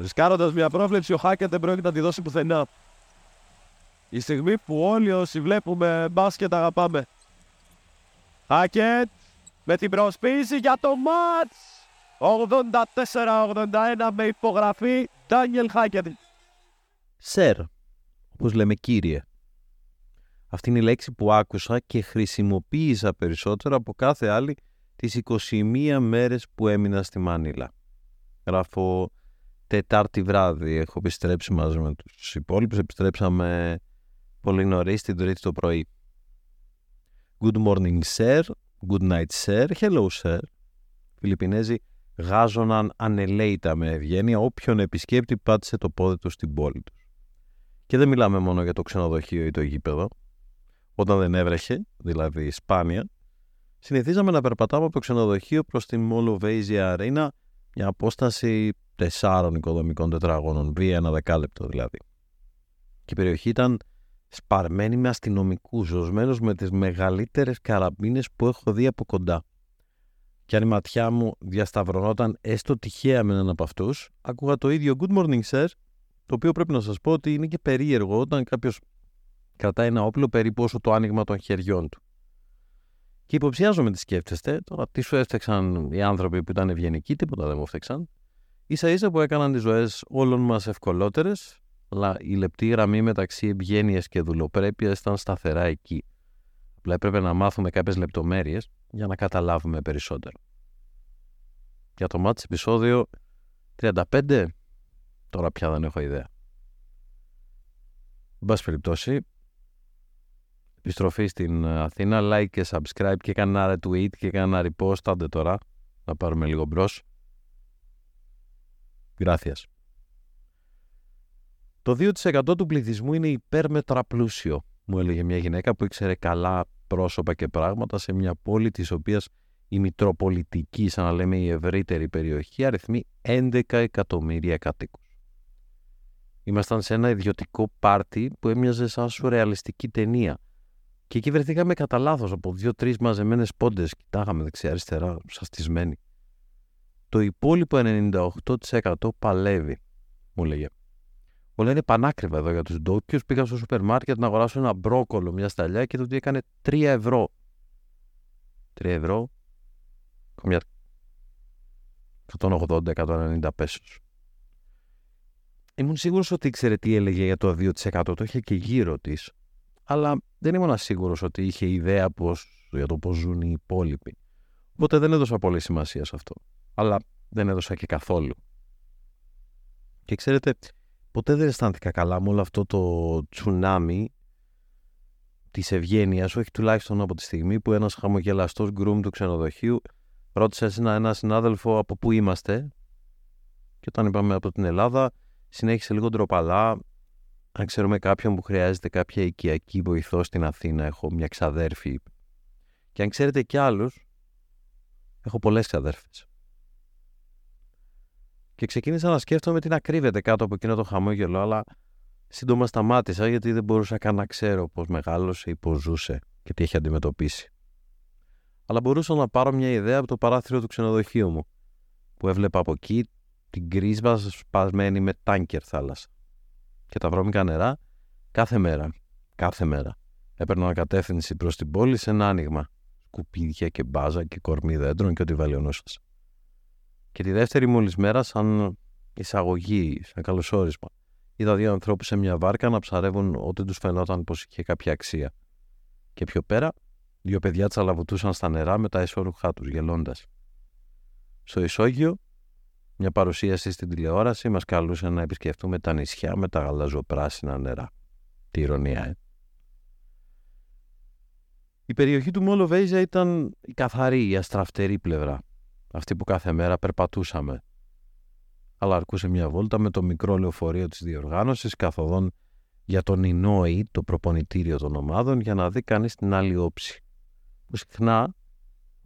Ρισκάροντας μια πρόβλεψη, ο Χάκετ δεν πρόκειται να τη δώσει πουθενά. Η στιγμή που όλοι όσοι βλέπουμε μπάσκετ αγαπάμε. Χάκετ με την προσποίηση για το μάτς. 84-81 με υπογραφή Ντάνιελ Χάκετ. Σερ, όπως λέμε κύριε. Αυτή είναι η λέξη που άκουσα και χρησιμοποίησα περισσότερο από κάθε άλλη τις 21 μέρες που έμεινα στη Μάνιλα. Γράφω Τετάρτη βράδυ, έχω επιστρέψει μαζί με τους υπόλοιπους, επιστρέψαμε πολύ νωρίς την Τρίτη το πρωί. Good morning, sir. Good night, sir. Hello, sir. Φιλιππινέζοι γάζωναν ανελέητα με ευγένεια όποιον επισκέπτη πάτησε το πόδι του στην πόλη του. Και δεν μιλάμε μόνο για το ξενοδοχείο ή το γήπεδο. Όταν δεν έβρεχε, δηλαδή σπάνια, συνηθίζαμε να περπατάμε από το ξενοδοχείο προς την Μολοβέιζια Αρίνα μια απόσταση τεσσάρων οικοδομικών τετραγώνων, βία ένα δεκάλεπτο δηλαδή. Και η περιοχή ήταν σπαρμένη με αστυνομικούς, ζωσμένους με τις μεγαλύτερες καραμπίνες που έχω δει από κοντά. Και αν η ματιά μου διασταυρωνόταν έστω τυχαία με έναν από αυτούς, άκουγα το ίδιο Good morning, sir, το οποίο πρέπει να σας πω ότι είναι και περίεργο όταν κάποιος κρατάει ένα όπλο περίπου όσο το άνοιγμα των χεριών του. Και υποψιάζομαι τις σκέφτεστε. Τώρα, τι σου έφτιαξαν οι άνθρωποι που ήταν ευγενικοί, τίποτα δεν μου έφτιαξαν. σα ίσα που έκαναν τις ζωές όλων μας ευκολότερες, αλλά η λεπτή γραμμή μεταξύ ευγένειας και δουλοπρέπειας ήταν σταθερά εκεί. Απλά έπρεπε να μάθουμε κάποιες λεπτομέρειες για να καταλάβουμε περισσότερο. Για το μάτι επεισόδιο 35, τώρα πια δεν έχω ιδέα. Εν πάση περιπτώσει, επιστροφή στην Αθήνα, like και subscribe και έκανα retweet και έκανα repost, άντε τώρα, να πάρουμε λίγο μπρος. Gracias. Το 2% του πληθυσμού είναι υπέρμετρα πλούσιο, μου έλεγε μια γυναίκα που ήξερε καλά πρόσωπα και πράγματα σε μια πόλη της οποίας η Μητροπολιτική, σαν να λέμε η ευρύτερη περιοχή, αριθμεί 11 εκατομμύρια κατοίκους. Ήμασταν σε ένα ιδιωτικό πάρτι που έμοιαζε σαν σουρεαλιστική ταινία. Και εκεί βρεθήκαμε κατά λάθος από δύο-τρεις μαζεμένες πόντες. Κοιτάγαμε δεξιά-αριστερά, σαστισμένοι. Το υπόλοιπο 98% παλεύει, μου λέγε. Όλα είναι πανάκριβα εδώ για τους ντόπιους. Πήγα στο σούπερ μάρκετ να αγοράσω ένα μπρόκολο, μια σταλιά και το τι έκανε; 3 ευρώ. 3 ευρώ. Καμιά 180-190 πέσου. Ήμουν σίγουρος ότι ήξερε τι έλεγε για το 2%. Το είχε και γύρω της. Αλλά δεν ήμουν σίγουρος ότι είχε ιδέα πώς, για το πώς ζουν οι υπόλοιποι. Οπότε δεν έδωσα πολύ σημασία σε αυτό. Αλλά δεν έδωσα και καθόλου. Και ξέρετε, ποτέ δεν αισθάνθηκα καλά με όλο αυτό το τσουνάμι της ευγένειας, όχι τουλάχιστον από τη στιγμή που ένας χαμογελαστός γκρουμ του ξενοδοχείου ρώτησε ένα, ένα συνάδελφο από πού είμαστε. Και όταν είπαμε από την Ελλάδα, συνέχισε λίγο ντροπαλά. Αν ξέρουμε κάποιον που χρειάζεται κάποια οικιακή βοηθό στην Αθήνα, έχω μια ξαδέρφη. Και αν ξέρετε κι άλλους, έχω πολλές ξαδέρφες και ξεκίνησα να σκέφτομαι τι να κρύβεται κάτω από εκείνο το χαμόγελο, αλλά σύντομα σταμάτησα γιατί δεν μπορούσα καν να ξέρω πώς μεγάλωσε ή πώς ζούσε και τι έχει αντιμετωπίσει. Αλλά μπορούσα να πάρω μια ιδέα από το παράθυρο του ξενοδοχείου μου, που έβλεπα από εκεί την κρίσβα σπασμένη με τάνκερ θάλασσα. Και τα βρώμικα νερά κάθε μέρα, κάθε μέρα. Έπαιρνα κατεύθυνση προς την πόλη σε ένα άνοιγμα. Σκουπίδια και μπάζα και κορμί δέντρων και ό,τι βάλει ο και τη δεύτερη μόλις μέρα, σαν εισαγωγή, σαν καλωσόρισμα, είδα δύο ανθρώπους σε μια βάρκα να ψαρεύουν ό,τι τους φαινόταν πως είχε κάποια αξία. Και πιο πέρα, δύο παιδιά τσαλαβουτούσαν στα νερά με τα εσώρουχά τους, γελώντας. Στο ισόγειο, μια παρουσίαση στην τηλεόραση μας καλούσε να επισκεφτούμε τα νησιά με τα γαλαζοπράσινα νερά. Τι ηρωνία, ε. Η περιοχή του Μόλο Βέιζα ήταν η καθαρή, η αστραφτερή πλευρά αυτή που κάθε μέρα περπατούσαμε. Αλλά αρκούσε μια βόλτα με το μικρό λεωφορείο της διοργάνωσης καθοδόν για τον Ινόη, το προπονητήριο των ομάδων, για να δει κανείς την άλλη όψη, που συχνά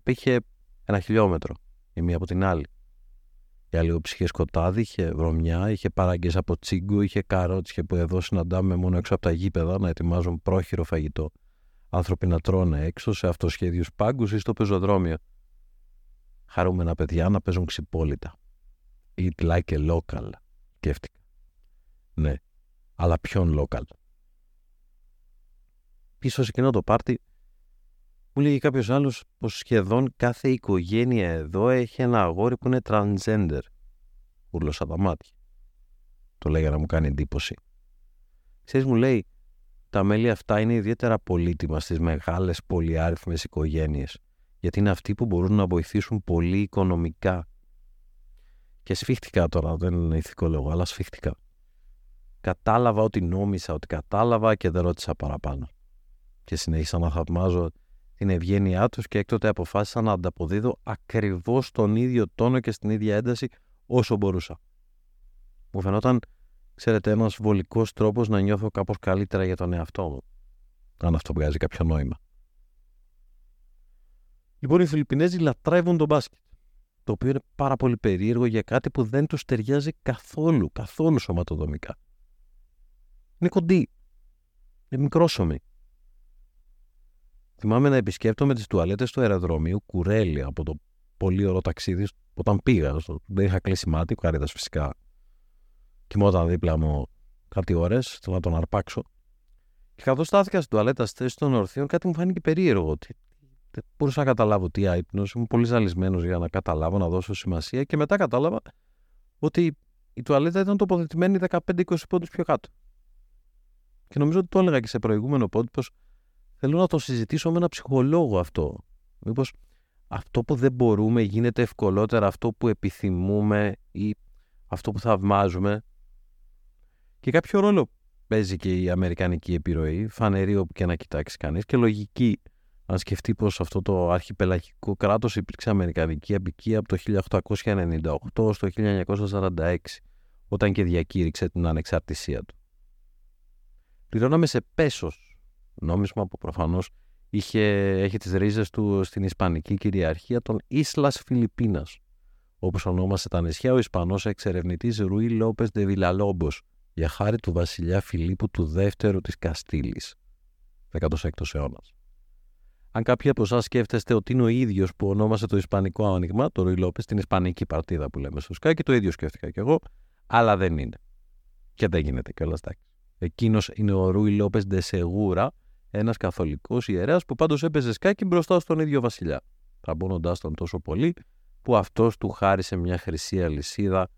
πήγε ένα χιλιόμετρο η μία από την άλλη. Η άλλη όψη είχε σκοτάδι, είχε βρωμιά, είχε παράγκες από τσίγκο, είχε καρότσια που εδώ συναντάμε μόνο έξω από τα γήπεδα να ετοιμάζουν πρόχειρο φαγητό. Άνθρωποι να τρώνε έξω σε αυτοσχέδιους πάγκους ή στο πεζοδρόμιο χαρούμενα παιδιά να παίζουν ξυπόλυτα. Eat like a local. σκέφτηκα. Ναι, αλλά ποιον local; Πίσω σε εκείνο το πάρτι μου λέγει κάποιος άλλος πως σχεδόν κάθε οικογένεια εδώ έχει ένα αγόρι που είναι transgender. Ούρλωσα τα μάτια. Το λέγα να μου κάνει εντύπωση. Ξέρεις μου λέει, τα μέλη αυτά είναι ιδιαίτερα πολύτιμα στις μεγάλες πολυάριθμες οικογένειες, γιατί είναι αυτοί που μπορούν να βοηθήσουν πολύ οικονομικά. Και σφίχτηκα τώρα, δεν είναι ηθικό λόγο, αλλά σφίχτηκα. Κατάλαβα ότι νόμισα, ότι κατάλαβα και δεν ρώτησα παραπάνω. Και συνέχισα να θαυμάζω την ευγένειά τους και έκτοτε αποφάσισα να ανταποδίδω ακριβώς τον ίδιο τόνο και στην ίδια ένταση όσο μπορούσα. Μου φαινόταν ξέρετε, ένας βολικός τρόπος να νιώθω κάπως καλύτερα για τον εαυτό μου. Αν αυτό βγάζει κάποιο νόημα. Λοιπόν, οι Φιλιππινέζοι λατρεύουν τον μπάσκετ. Το οποίο είναι πάρα πολύ περίεργο για κάτι που δεν τους ταιριάζει καθόλου, καθόλου σωματοδομικά. Είναι κοντή. Είναι μικρόσωμη. Θυμάμαι να επισκέπτομαι τις τουαλέτες του αεροδρομίου Κουρέλη από το πολύ ωραίο ταξίδι όταν πήγα. Δεν είχα κλείσει μάτι, κάριδα φυσικά κοιμόταν δίπλα μου κάτι ώρες, θέλω να τον αρπάξω. Και καθώς στάθηκα στην τουαλέτα στη θέση των ορθίων, κάτι μου φάνηκε περίεργο. Ότι δεν μπορούσα να καταλάβω τι άϊπνος. Ήμουν πολύ ζαλισμένος για να καταλάβω, να δώσω σημασία. Και μετά κατάλαβα ότι η τουαλέτα ήταν τοποθετημένη 15-20 πόντους πιο κάτω. Και νομίζω ότι το έλεγα και σε προηγούμενο πόντο πω θέλω να το συζητήσω με ένα ψυχολόγο αυτό. Μήπως αυτό που δεν μπορούμε γίνεται ευκολότερα αυτό που επιθυμούμε ή αυτό που θαυμάζουμε και κάποιο ρόλο παίζει και η αμερικανική επιρροή, φανερή όπου και να κοιτάξει κανείς και λογική αν σκεφτεί πως αυτό το αρχιπελαγικό κράτος υπήρξε αμερικανική απικία από το 1898 στο 1946, όταν και διακήρυξε την ανεξαρτησία του. Πληρώναμε σε πέσος, νόμισμα που προφανώς έχει τις ρίζες του στην Ισπανική κυριαρχία των Ίσλας Φιλιππίνας, όπως ονόμασε τα νησιά ο Ισπανός εξερευνητής Ρουί Λόπε Δεβιλαλόμπο, για χάρη του βασιλιά Φιλίππου του δεύτερου της Καστήλης, 16ο αιώνας. Αν κάποιοι από εσάς σκέφτεστε ότι είναι ο ίδιος που ονόμασε το Ισπανικό άνοιγμα, το Ρουί Λόπε, την Ισπανική παρτίδα που λέμε στο Σκάκι, το ίδιο σκέφτηκα κι εγώ, αλλά δεν είναι. Και δεν γίνεται κιόλας εντάξει. Εκείνος είναι ο Ρουί Λόπεθ ντε Σεγούρα, ένας καθολικός ιερέας που πάντως έπαιζε σκάκι μπροστά στον ίδιο βασιλιά, τραμπώνοντάς τον τόσο πολύ που αυτός του χάρισε μια χρυσή αλυσίδα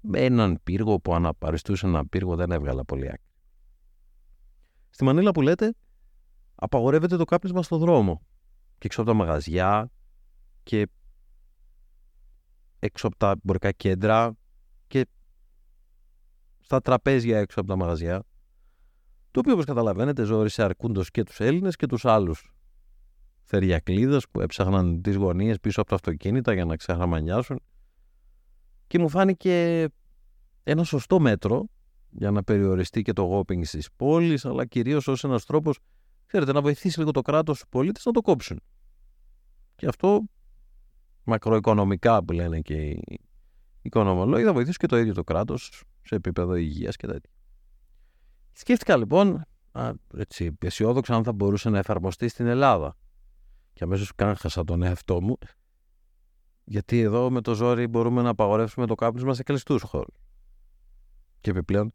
με έναν πύργο που αναπαριστούσε έναν πύργο δεν έβγαλα πολύ άκρη. Στη Μανίλα που λέτε, απαγορεύεται το κάπνισμα στο δρόμο και έξω από τα μαγαζιά και έξω από τα εμπορικά κέντρα και στα τραπέζια έξω από τα μαγαζιά το οποίο όπως καταλαβαίνετε ζόρισε αρκούντος και τους Έλληνες και τους άλλους θεριακλίδες που έψαχναν τις γωνίες πίσω από τα αυτοκίνητα για να ξεχαμανιάσουν και μου φάνηκε ένα σωστό μέτρο για να περιοριστεί και το γόπινγκ στις πόλεις, αλλά κυρίως ως ένας τρόπος, ξέρετε, να βοηθήσει λίγο το κράτος στους πολίτες να το κόψουν. Και αυτό μακροοικονομικά που λένε και οι οικονομολόγοι θα βοηθήσει και το ίδιο το κράτος σε επίπεδο υγείας και τέτοια. Σκέφτηκα λοιπόν, α, έτσι, αισιόδοξα αν θα μπορούσε να εφαρμοστεί στην Ελλάδα. Και αμέσως καν τον εαυτό μου, γιατί εδώ με το ζόρι μπορούμε να απαγορεύσουμε το κάπνισμα σε κλειστούς χώρους. Και επιπλέον,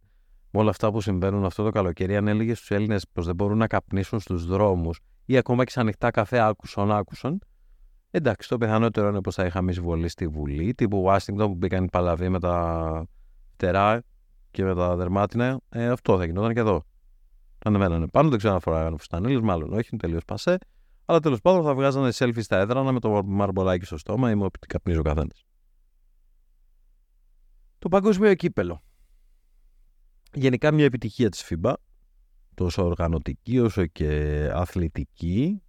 με όλα αυτά που συμβαίνουν αυτό το καλοκαίρι, αν έλεγες στους Έλληνες πως δεν μπορούν να καπνίσουν στους δρόμους ή ακόμα και σε ανοιχτά καφέ άκουσον άκουσον, εντάξει, το πιθανότερο είναι πως θα είχαμε εισβολή στη Βουλή, τύπου Ουάσιγκτον που μπήκαν οι παλαβοί με τα φτερά και με τα δερμάτινα. Ε, αυτό θα γινόταν και εδώ. Ανεβαίνανε πάνω, δεν ξέρω αν φοράγανε φουστανίλες, μάλλον όχι, είναι τελείως πασέ. Αλλά τέλος πάντων θα βγάζανε selfie στα έδρανα με το μαρμπολάκι στο στόμα ή με ό,τι καπνίζει ο καθένας. Το παγκόσμιο κύπελο. Γενικά μια επιτυχία της FIBA, τόσο οργανωτική όσο και αθλητική.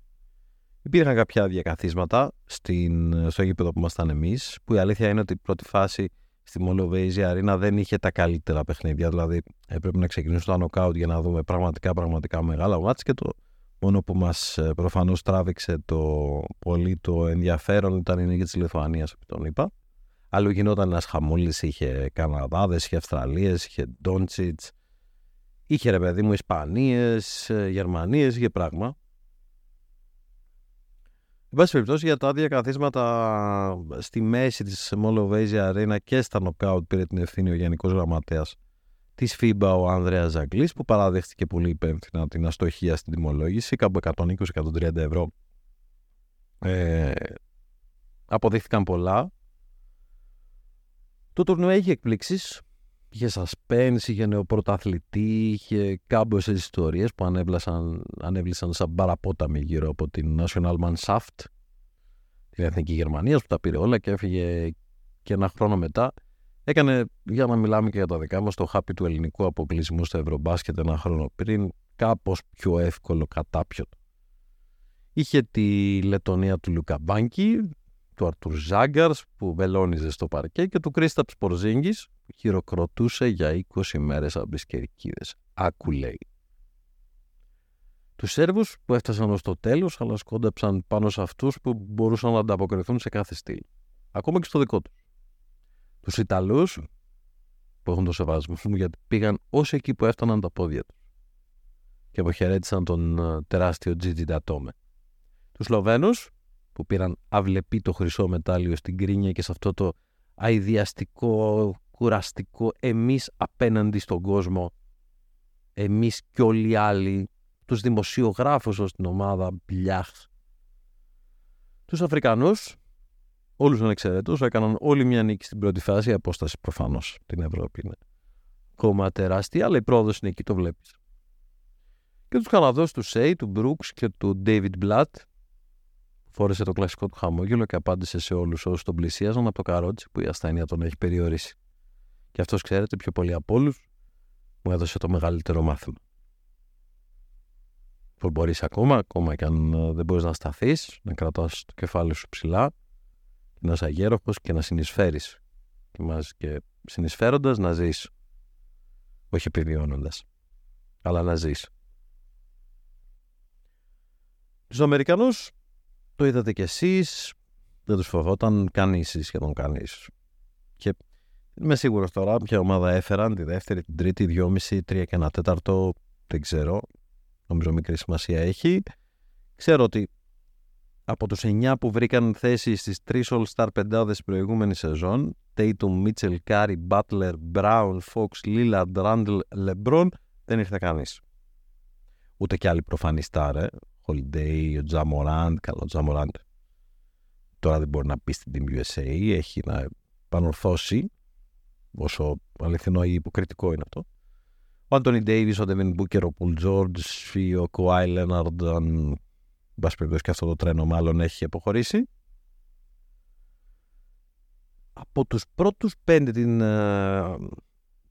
Υπήρχαν κάποια διακαθίσματα στην, στο γήπεδο που ήμασταν εμείς, που η αλήθεια είναι ότι η πρώτη φάση στη Μολοβέιζη Αρίνα δεν είχε τα καλύτερα παιχνίδια, δηλαδή έπρεπε να ξεκινήσουμε το knockout για να δούμε πραγματικά πραγματικά μεγάλα μάτς και το μόνο που μας ε, προφανώς τράβηξε το πολύ το ενδιαφέρον ήταν η νίκη της Λιθουανίας, επί τον είπα. Αλλού γινόταν ένας χαμούλης, είχε Καναδάδες, είχε Αυστραλίες, είχε Ντόντσιτς, είχε ρε παιδί μου Ισπανίες, ε, Γερμανίες, είχε πράγμα. Εν πάση περιπτώσει για τα άδεια καθίσματα στη μέση της Μολοβέζια Αρένα και στα νοκάουτ πήρε την ευθύνη ο Γενικός Γραμματέας της FIBA ο Ανδρέας Ζαγκλής που παραδέχτηκε πολύ υπεύθυνα την αστοχία στην τιμολόγηση κάπου 120-130 ευρώ. Ε, αποδείχθηκαν πολλά. Το τουρνουέ έχει εκπλήξεις είχε suspense, είχε νεοπρωταθλητή, είχε κάμποσες ιστορίες που ανέβλασαν, ανέβλησαν σαν παραπόταμοι γύρω από την National Mannschaft την Εθνική Γερμανίας που τα πήρε όλα και έφυγε και ένα χρόνο μετά έκανε, για να μιλάμε και για τα δικά μας, το χάπι του ελληνικού αποκλεισμού στο Ευρωμπάσκετ ένα χρόνο πριν, κάπως πιο εύκολο κατάπιωτο. Είχε τη Λετωνία του Λουκαμπάνκι, του Αρτουρ Ζάγκαρς που βελόνιζε στο παρκέ και του Κρίσταπ Πορζίνγκης που χειροκροτούσε για 20 μέρες από τις κερκίδες. Άκου λέει. Τους Σέρβους που έφτασαν ως το τέλος αλλά σκόντεψαν πάνω σε αυτούς που μπορούσαν να ανταποκριθούν σε κάθε στυλ. Ακόμα και στο δικό τους. Τους Ιταλούς που έχουν το σεβασμό μου γιατί πήγαν όσο εκεί που έφταναν τα πόδια τους και αποχαιρέτησαν τον ε, τεράστιο Τζιτζι Ντατόμε. Τους Σλοβαίνους που πήραν αυλεπή το χρυσό μετάλλιο στην κρίνια και σε αυτό το αειδιαστικό, κουραστικό εμείς απέναντι στον κόσμο, εμείς και όλοι οι άλλοι, τους δημοσιογράφους ως την ομάδα Μπλιάχ. Τους Αφρικανούς, όλους ανεξαιρέτως, έκαναν όλη μια νίκη στην πρώτη φάση, η απόσταση προφανώς την Ευρώπη είναι κόμμα τεράστια, αλλά η πρόοδος είναι εκεί, το βλέπεις. Και τους Καναδούς του Σέι, του Μπρούξ και του David Blatt, φόρεσε το κλασικό του χαμόγελο και απάντησε σε όλους όσους τον πλησίαζαν από το καρότσι που η ασθένεια τον έχει περιορίσει. Και αυτός, ξέρετε, πιο πολύ από όλους, μου έδωσε το μεγαλύτερο μάθημα. Που μπορείς ακόμα, ακόμα και αν ε, δεν μπορείς να σταθείς, να κρατάς το κεφάλι σου ψηλά, να είσαι αγέροχος και να συνεισφέρεις. Και, και συνεισφέροντας να ζεις. Όχι επιβιώνοντας, αλλά να ζεις. Του Αμερικανούς το είδατε κι εσείς, δεν τους φοβόταν κανείς ή σχεδόν κανείς. Και είμαι σίγουρος τώρα ποια ομάδα έφεραν τη δεύτερη, την τρίτη, δυόμιση, τρία και ένα τέταρτο, δεν ξέρω. Νομίζω μικρή σημασία έχει. Ξέρω ότι από τους 9 που βρήκαν θέση στις 3 All-Star πεντάδες προηγούμενη σεζόν, Tatum, Mitchell, Curry, Butler, Brown, Fox, Lillard, Randall, LeBron, δεν ήρθε κανείς. Ούτε κι άλλοι προφανή στάρε. Holiday, ο Τζαμοράντ, καλό Τζαμοράντ. Τώρα δεν μπορεί να πει στην Team USA, έχει να πανορθώσει όσο αληθινό ή υποκριτικό είναι αυτό. Ο Άντωνι Ντέιβις, ο Ντεβιν Μπούκερ, ο Πουλ Τζόρτζ ή ο Κοάι Λέναρντ, αν πάση περιπτώσει και αυτό το τρένο μάλλον έχει αποχωρήσει. Από τους πρώτους πέντε την uh,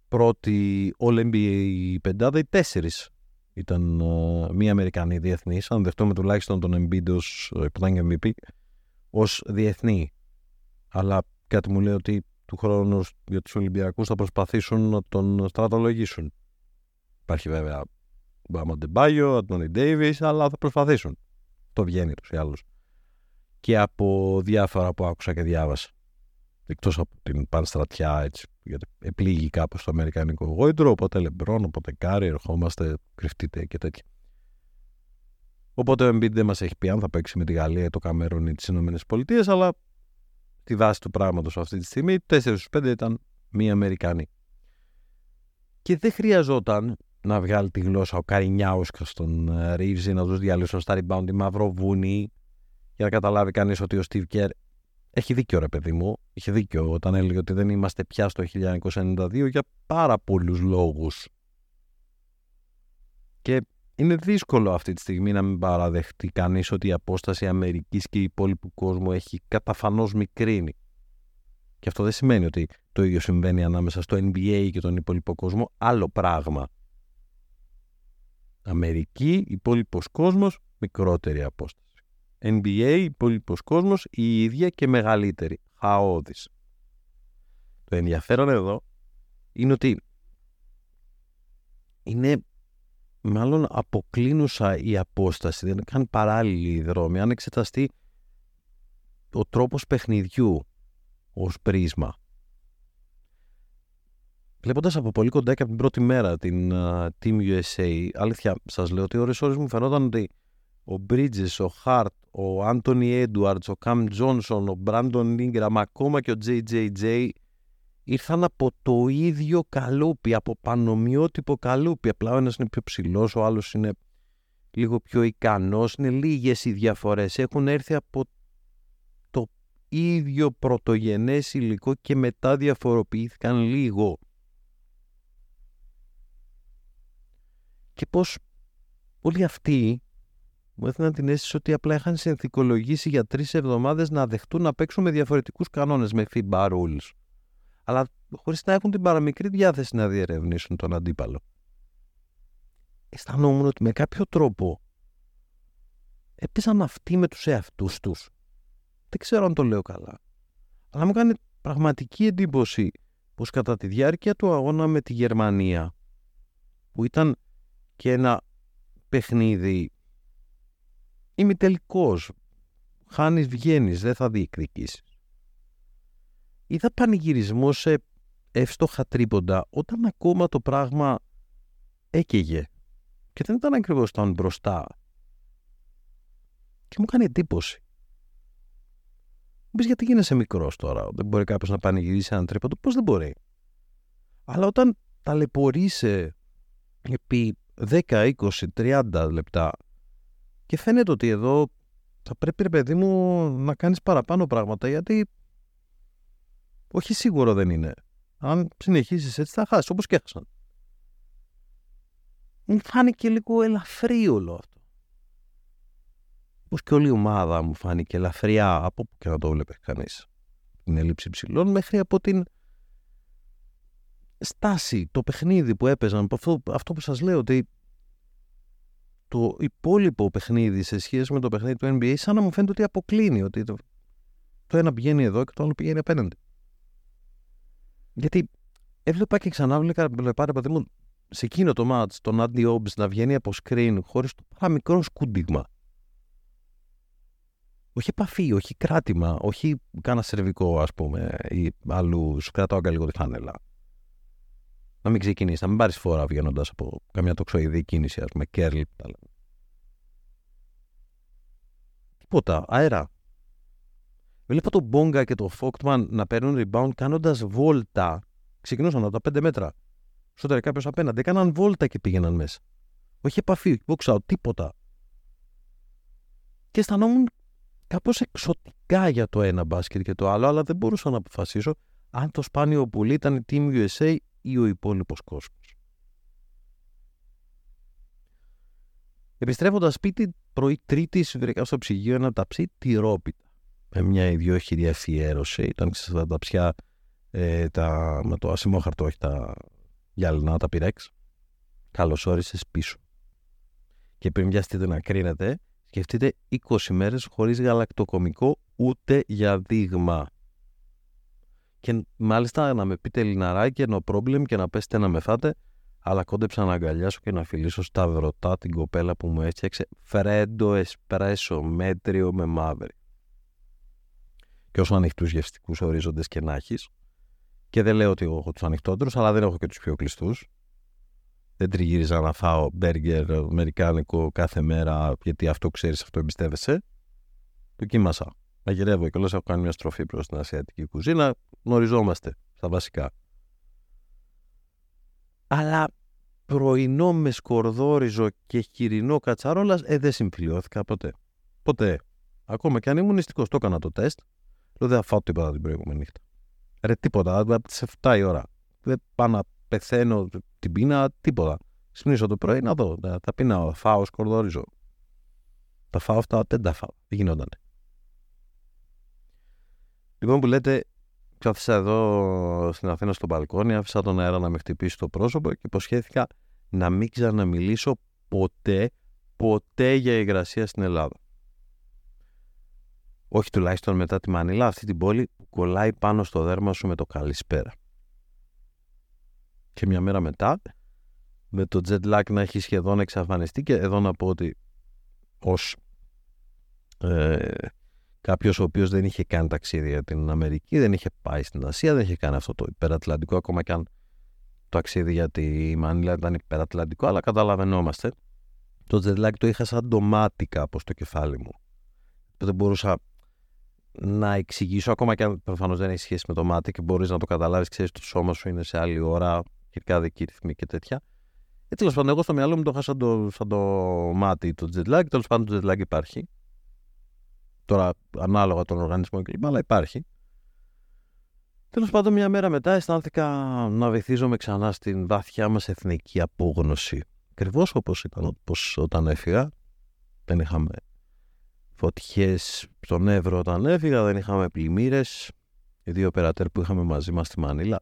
πρώτη All NBA πεντάδα, οι τέσσερις ήταν uh, μία Αμερικανή διεθνής. Αν δεχτούμε τουλάχιστον τον Embiid ως MVP, ως διεθνή. Αλλά κάτι μου λέει ότι του χρόνου για τους Ολυμπιακούς θα προσπαθήσουν να τον στρατολογήσουν. Υπάρχει βέβαια Μπάμα Ντεμπάγιο, Αντώνι Ντέιβις, αλλά θα προσπαθήσουν. Το βγαίνει τους ή άλλους. Και από διάφορα που άκουσα και διάβασα. Εκτός από την πανστρατιά έτσι, γιατί επλήγει κάπως το αμερικανικό γόητρο, οπότε λεμπρόν, οπότε κάρι, ερχόμαστε, κρυφτείτε και τέτοια. Οπότε ο Embiid δεν μας έχει πει αν θα παίξει με τη Γαλλία, το Καμέρον ή τις Ηνωμένες Πολιτείες, αλλά τη βάση του πράγματος αυτή τη στιγμή, 4 στους 5 ήταν μία Αμερικάνοι. Και δεν χρειαζόταν να βγάλει τη γλώσσα ο Καρινιάουσκα στον Ρίβζι, να τους διαλύσουν στα rebound οι Μαυροβούνοι, για να καταλάβει κανείς ότι ο Steve Kerr έχει δίκιο ρε παιδί μου. Είχε δίκιο όταν έλεγε ότι δεν είμαστε πια στο 1992 για πάρα πολλούς λόγους. Και είναι δύσκολο αυτή τη στιγμή να μην παραδεχτεί κανείς ότι η απόσταση Αμερικής και υπόλοιπου κόσμου έχει καταφανώς μικρύνει. Και αυτό δεν σημαίνει ότι το ίδιο συμβαίνει ανάμεσα στο NBA και τον υπόλοιπο κόσμο. Άλλο πράγμα. Αμερική, υπόλοιπος κόσμος, μικρότερη απόσταση. NBA, υπόλοιπος κόσμος, η ίδια και μεγαλύτερη. Χαόδης. Το ενδιαφέρον εδώ είναι ότι είναι μάλλον αποκλίνουσα η απόσταση, δεν κάνει παράλληλη η δρόμη. Αν εξεταστεί ο τρόπος παιχνιδιού ως πρίσμα. Βλέποντας από πολύ κοντά και από την πρώτη μέρα την uh, Team USA, αλήθεια, σας λέω ότι ώρες ώρες μου φαινόταν ότι ο Μπρίτζες, ο Χαρτ, ο Άντωνι Έντουαρτς, ο Καμ Τζόνσον, ο Μπράντον Ίγκραμ, ακόμα και ο JJJ ήρθαν από το ίδιο καλούπι, από πανομοιότυπο καλούπι. Απλά ο ένας είναι πιο ψηλός, ο άλλος είναι λίγο πιο ικανός, είναι λίγες οι διαφορές. Έχουν έρθει από το ίδιο πρωτογενές υλικό και μετά διαφοροποιήθηκαν λίγο. Και πως όλοι αυτοί μου έδιναν την αίσθηση ότι απλά είχαν συνθηκολογήσει για τρεις εβδομάδες να δεχτούν να παίξουν με διαφορετικούς κανόνες με FIBA rules. Αλλά χωρίς να έχουν την παραμικρή διάθεση να διερευνήσουν τον αντίπαλο αισθανόμουν ότι με κάποιο τρόπο έπαιζαν αυτοί με τους εαυτούς τους. Δεν ξέρω αν το λέω καλά. Αλλά μου κάνει πραγματική εντύπωση πως κατά τη διάρκεια του αγώνα με τη Γερμανία που ήταν και ένα παιχνίδι ημιτελικός χάνεις βγαίνεις δεν θα διεκδικήσεις είδα πανηγυρισμό σε εύστοχα τρίποντα όταν ακόμα το πράγμα έκαιγε και δεν ήταν ακριβώς τον μπροστά. Και μου έκανε εντύπωση. Μου πει γιατί γίνεσαι μικρός τώρα, δεν μπορεί κάποιος να πανηγυρίσει έναν τρίποντο; Πώς δεν μπορεί; Αλλά όταν ταλαιπωρείσαι επί 10, 20, 30 λεπτά και φαίνεται ότι εδώ θα πρέπει ρε παιδί μου να κάνεις παραπάνω πράγματα γιατί όχι σίγουρο δεν είναι. Αν συνεχίσεις έτσι θα χάσεις όπως και έχασαν μου φάνηκε λίγο ελαφρύ όλο αυτό. Όπως και όλη η ομάδα μου φάνηκε ελαφριά από που και να το βλέπεις κανείς. Την έλλειψη ψηλών μέχρι από την στάση, το παιχνίδι που έπαιζαν. Αυτό, αυτό που σας λέω ότι το υπόλοιπο παιχνίδι σε σχέση με το παιχνίδι του NBA σαν να μου φαίνεται ότι αποκλίνει. Ότι το, το ένα πηγαίνει εδώ και το άλλο πηγαίνει απέναντι. Γιατί έβλεπα και ξανά βλέπα, ρε μου, σε εκείνο το μάτς τον Άντι Όμπς να βγαίνει από screen χωρίς το παραμικρό σκούντιγμα. Όχι επαφή, όχι κράτημα, όχι κάνα σερβικό ας πούμε ή αλλού σου κρατάω και λίγο τη φάνελα. Να μην ξεκινήσεις, να μην πάρεις φορά βγαίνοντας από καμιά τοξοειδή κίνηση, ας πούμε, κέρλ. Τίποτα, αέρα. Βλέπω τον Μπόγκα και τον Φόκτμαν να παίρνουν rebound κάνοντας βόλτα. Ξεκινούσαν από τα 5 μέτρα σου κάποιος απέναντι. Έκαναν βόλτα και πήγαιναν μέσα. Όχι επαφή, box out, τίποτα. Και αισθανόμουν κάπως εξωτικά για το ένα μπάσκετ και το άλλο, αλλά δεν μπορούσα να αποφασίσω αν το σπάνιο πουλί ήταν η Team USA ή ο υπόλοιπος κόσμος. Επιστρέφοντας σπίτι, πρωί Τρίτη, βρήκα στο ψυγείο ένα ταψί τυρόπιτα. Με μια ιδιόχειρη αφιέρωση. Ήταν στα ταψιά ε, τα, με το ασημόχαρτο, όχι τα γυαλινά τα πυρέξ. Καλώ όρισε πίσω. Και πριν βιαστείτε να κρίνετε, σκεφτείτε 20 μέρες χωρίς γαλακτοκομικό ούτε για δείγμα. Και μάλιστα να με πείτε λιναράκι, no problem και να πέσετε να με φάτε, αλλά κόντεψα να αγκαλιάσω και να φιλήσω σταυρωτά την κοπέλα που μου έφτιαξε φρέντο εσπρέσο μέτριο με μαύρη. Και όσο ανοιχτούς γευστικούς ορίζοντες και να έχεις, και δεν λέω ότι έχω τους ανοιχτότερους, αλλά δεν έχω και τους πιο κλειστούς. Δεν τριγύριζα να φάω μπέργκερ αμερικάνικο κάθε μέρα, γιατί αυτό ξέρεις, αυτό εμπιστεύεσαι. Δοκίμασα. Μαγειρεύω και όλο έχω κάνει μια στροφή προς την Ασιατική κουζίνα. Γνωριζόμαστε στα βασικά. Αλλά πρωινό με σκορδόριζο και χοιρινό κατσαρόλα, ε, δεν συμφιλιώθηκα ποτέ. Ποτέ. Ακόμα και αν ήμουν νηστικός, το έκανα το τεστ. Λέω δεν θα φάω τίποτα την προηγούμενη νύχτα. Ρε τίποτα, από τι 7 η ώρα. Δεν πάω να πεθαίνω την πείνα, τίποτα. Ξυπνήσω το πρωί να δω, τα, τα πίναω, φάω, σκορδόριζω. Τα φάω αυτά, δεν τα φάω. Δεν γινόταν. Λοιπόν που λέτε, κάθισα εδώ στην Αθήνα στο μπαλκόνι, άφησα τον αέρα να με χτυπήσει το πρόσωπο και υποσχέθηκα να μην ξαναμιλήσω ποτέ, ποτέ για υγρασία στην Ελλάδα όχι τουλάχιστον μετά τη Μανίλα, αυτή την πόλη που κολλάει πάνω στο δέρμα σου με το καλησπέρα. Και μια μέρα μετά, με το jet lag να έχει σχεδόν εξαφανιστεί και εδώ να πω ότι ως ε, κάποιος ο οποίος δεν είχε κάνει ταξίδι για την Αμερική, δεν είχε πάει στην Ασία, δεν είχε κάνει αυτό το υπερατλαντικό, ακόμα και αν το ταξίδι για τη Μανίλα ήταν υπερατλαντικό, αλλά καταλαβαίνόμαστε το jet lag το είχα σαν το μάτι κάπως στο κεφάλι μου. Δεν μπορούσα να εξηγήσω, ακόμα και αν προφανώς δεν έχει σχέση με το μάτι και μπορείς να το καταλάβεις, ξέρεις το σώμα σου είναι σε άλλη ώρα, χειρικά δική ρυθμή και τέτοια. Ε, τέλος πάντων, εγώ στο μυαλό μου το είχα σαν το, σαν το μάτι το jet lag. Τέλος πάντων, το jet lag υπάρχει. Τώρα, ανάλογα τον οργανισμό κλπ. Αλλά υπάρχει. Τέλος πάντων, μια μέρα μετά αισθάνθηκα να βυθίζομαι ξανά στην βαθιά μας εθνική απόγνωση. Ακριβώς όπως ήταν όπως όταν έφυγα. Δεν είχαμε φωτιές στον Εύρο όταν έφυγα, δεν είχαμε πλημμύρες. Οι δύο περατέρ που είχαμε μαζί μας στη Μανίλα,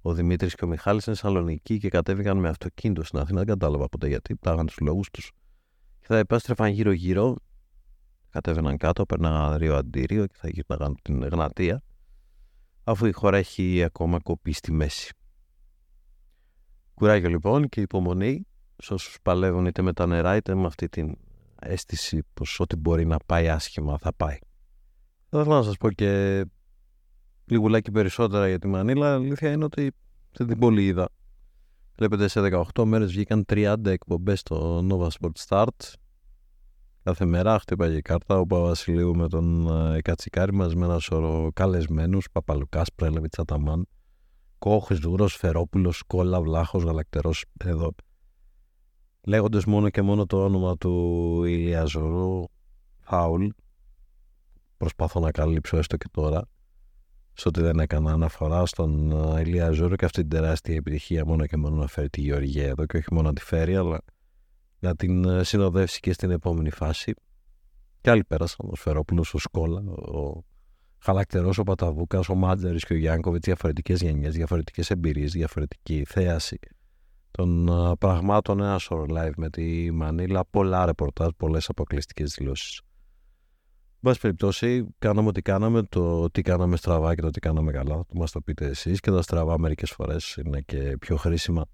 ο Δημήτρης και ο Μιχάλης είναι Σαλονίκη και κατέβηκαν με αυτοκίνητο στην Αθήνα. Δεν κατάλαβα ποτέ γιατί, πάγαν τους λόγους τους. Και θα επέστρεφαν γύρω-γύρω, κατέβαιναν κάτω, περνάγαν ρίο αντίριο και θα γύρναγαν την Εγνατία, αφού η χώρα έχει ακόμα κοπεί στη μέση. Κουράγιο λοιπόν και υπομονή σε όσους παλεύουν είτε με τα νερά είτε με αυτή την αίσθηση πως ό,τι μπορεί να πάει άσχημα θα πάει. Θα ήθελα να σας πω και λίγουλάκι περισσότερα για τη Μανίλα. Αλήθεια είναι ότι δεν την πολύ είδα. Βλέπετε σε 18 μέρες βγήκαν 30 εκπομπές στο Nova Sport Start. Κάθε μέρα χτύπαγε η κάρτα ο Παπασιλείου με τον ε, Κατσικάρη μας με ένα σωρό καλεσμένους, Παπαλουκάς, Πρέλεβιτς, Αταμάν, Κόχ, Ζούρος, Φερόπουλος, Κόλλα, Βλάχος, Γαλακτερός, εδώ. Λέγοντας μόνο και μόνο το όνομα του Ηλία Ζωρού φάουλ προσπαθώ να καλύψω έστω και τώρα στο ότι δεν έκανα αναφορά στον ε, Ηλία Ζωρού και αυτή την τεράστια επιτυχία μόνο και μόνο να φέρει τη Γεωργία εδώ και όχι μόνο να τη φέρει αλλά να την ε, συνοδεύσει και στην επόμενη φάση. Και άλλοι πέρασαν ο Σφερόπουλος, ο Σκόλα ο Χαλακτερός, ο Παταβούκας, ο Μάτζερης και ο Γιάνκοβιτς. Διαφορετικές γενιές, διαφορετικές εμπειρίες, διαφορετική θέαση των ε, πραγμάτων. Ένα σώρο live με τη Μανίλα, πολλά ρεπορτάζ, πολλές αποκλειστικές δηλώσεις. Εν πάση περιπτώσει, κάναμε ό,τι κάναμε, το τι κάναμε στραβά και το τι κάναμε καλά. Το μας το πείτε εσείς. Και τα στραβά μερικές φορές είναι και πιο χρήσιμα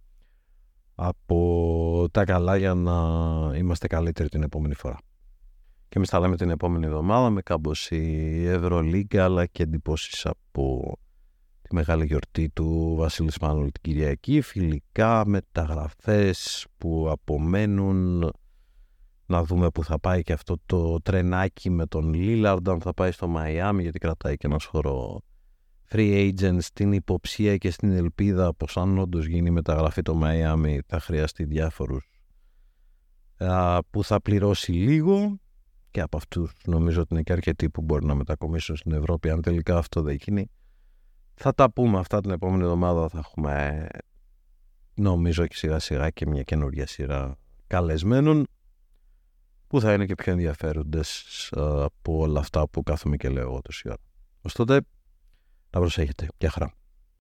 από τα καλά για να είμαστε καλύτεροι την επόμενη φορά. Και εμείς θα λέμε την επόμενη εβδομάδα με κάμποση Ευρωλίγκα αλλά και εντυπώσεις από τη μεγάλη γιορτή του Βασίλη Σπάνουλ την Κυριακή, φιλικά, μεταγραφές που απομένουν, να δούμε που θα πάει και αυτό το τρενάκι με τον Λίλαρντ, αν θα πάει στο Μαϊάμι, γιατί κρατάει και ένας χώρο free agents στην υποψία και στην ελπίδα πως αν όντως γίνει μεταγραφή το Μαϊάμι θα χρειαστεί διάφορους που θα πληρώσει λίγο και από αυτούς νομίζω ότι είναι και αρκετοί που μπορεί να μετακομίσουν στην Ευρώπη αν τελικά αυτό δεν γίνει θα τα πούμε αυτά την επόμενη εβδομάδα. Θα έχουμε νομίζω και σιγά σιγά και μια καινούργια σειρά καλεσμένων που θα είναι και πιο ενδιαφέροντες από όλα αυτά που κάθομαι και λέω εγώ τόση ώρα. Ως τότε, να προσέχετε. Γεια χαρά.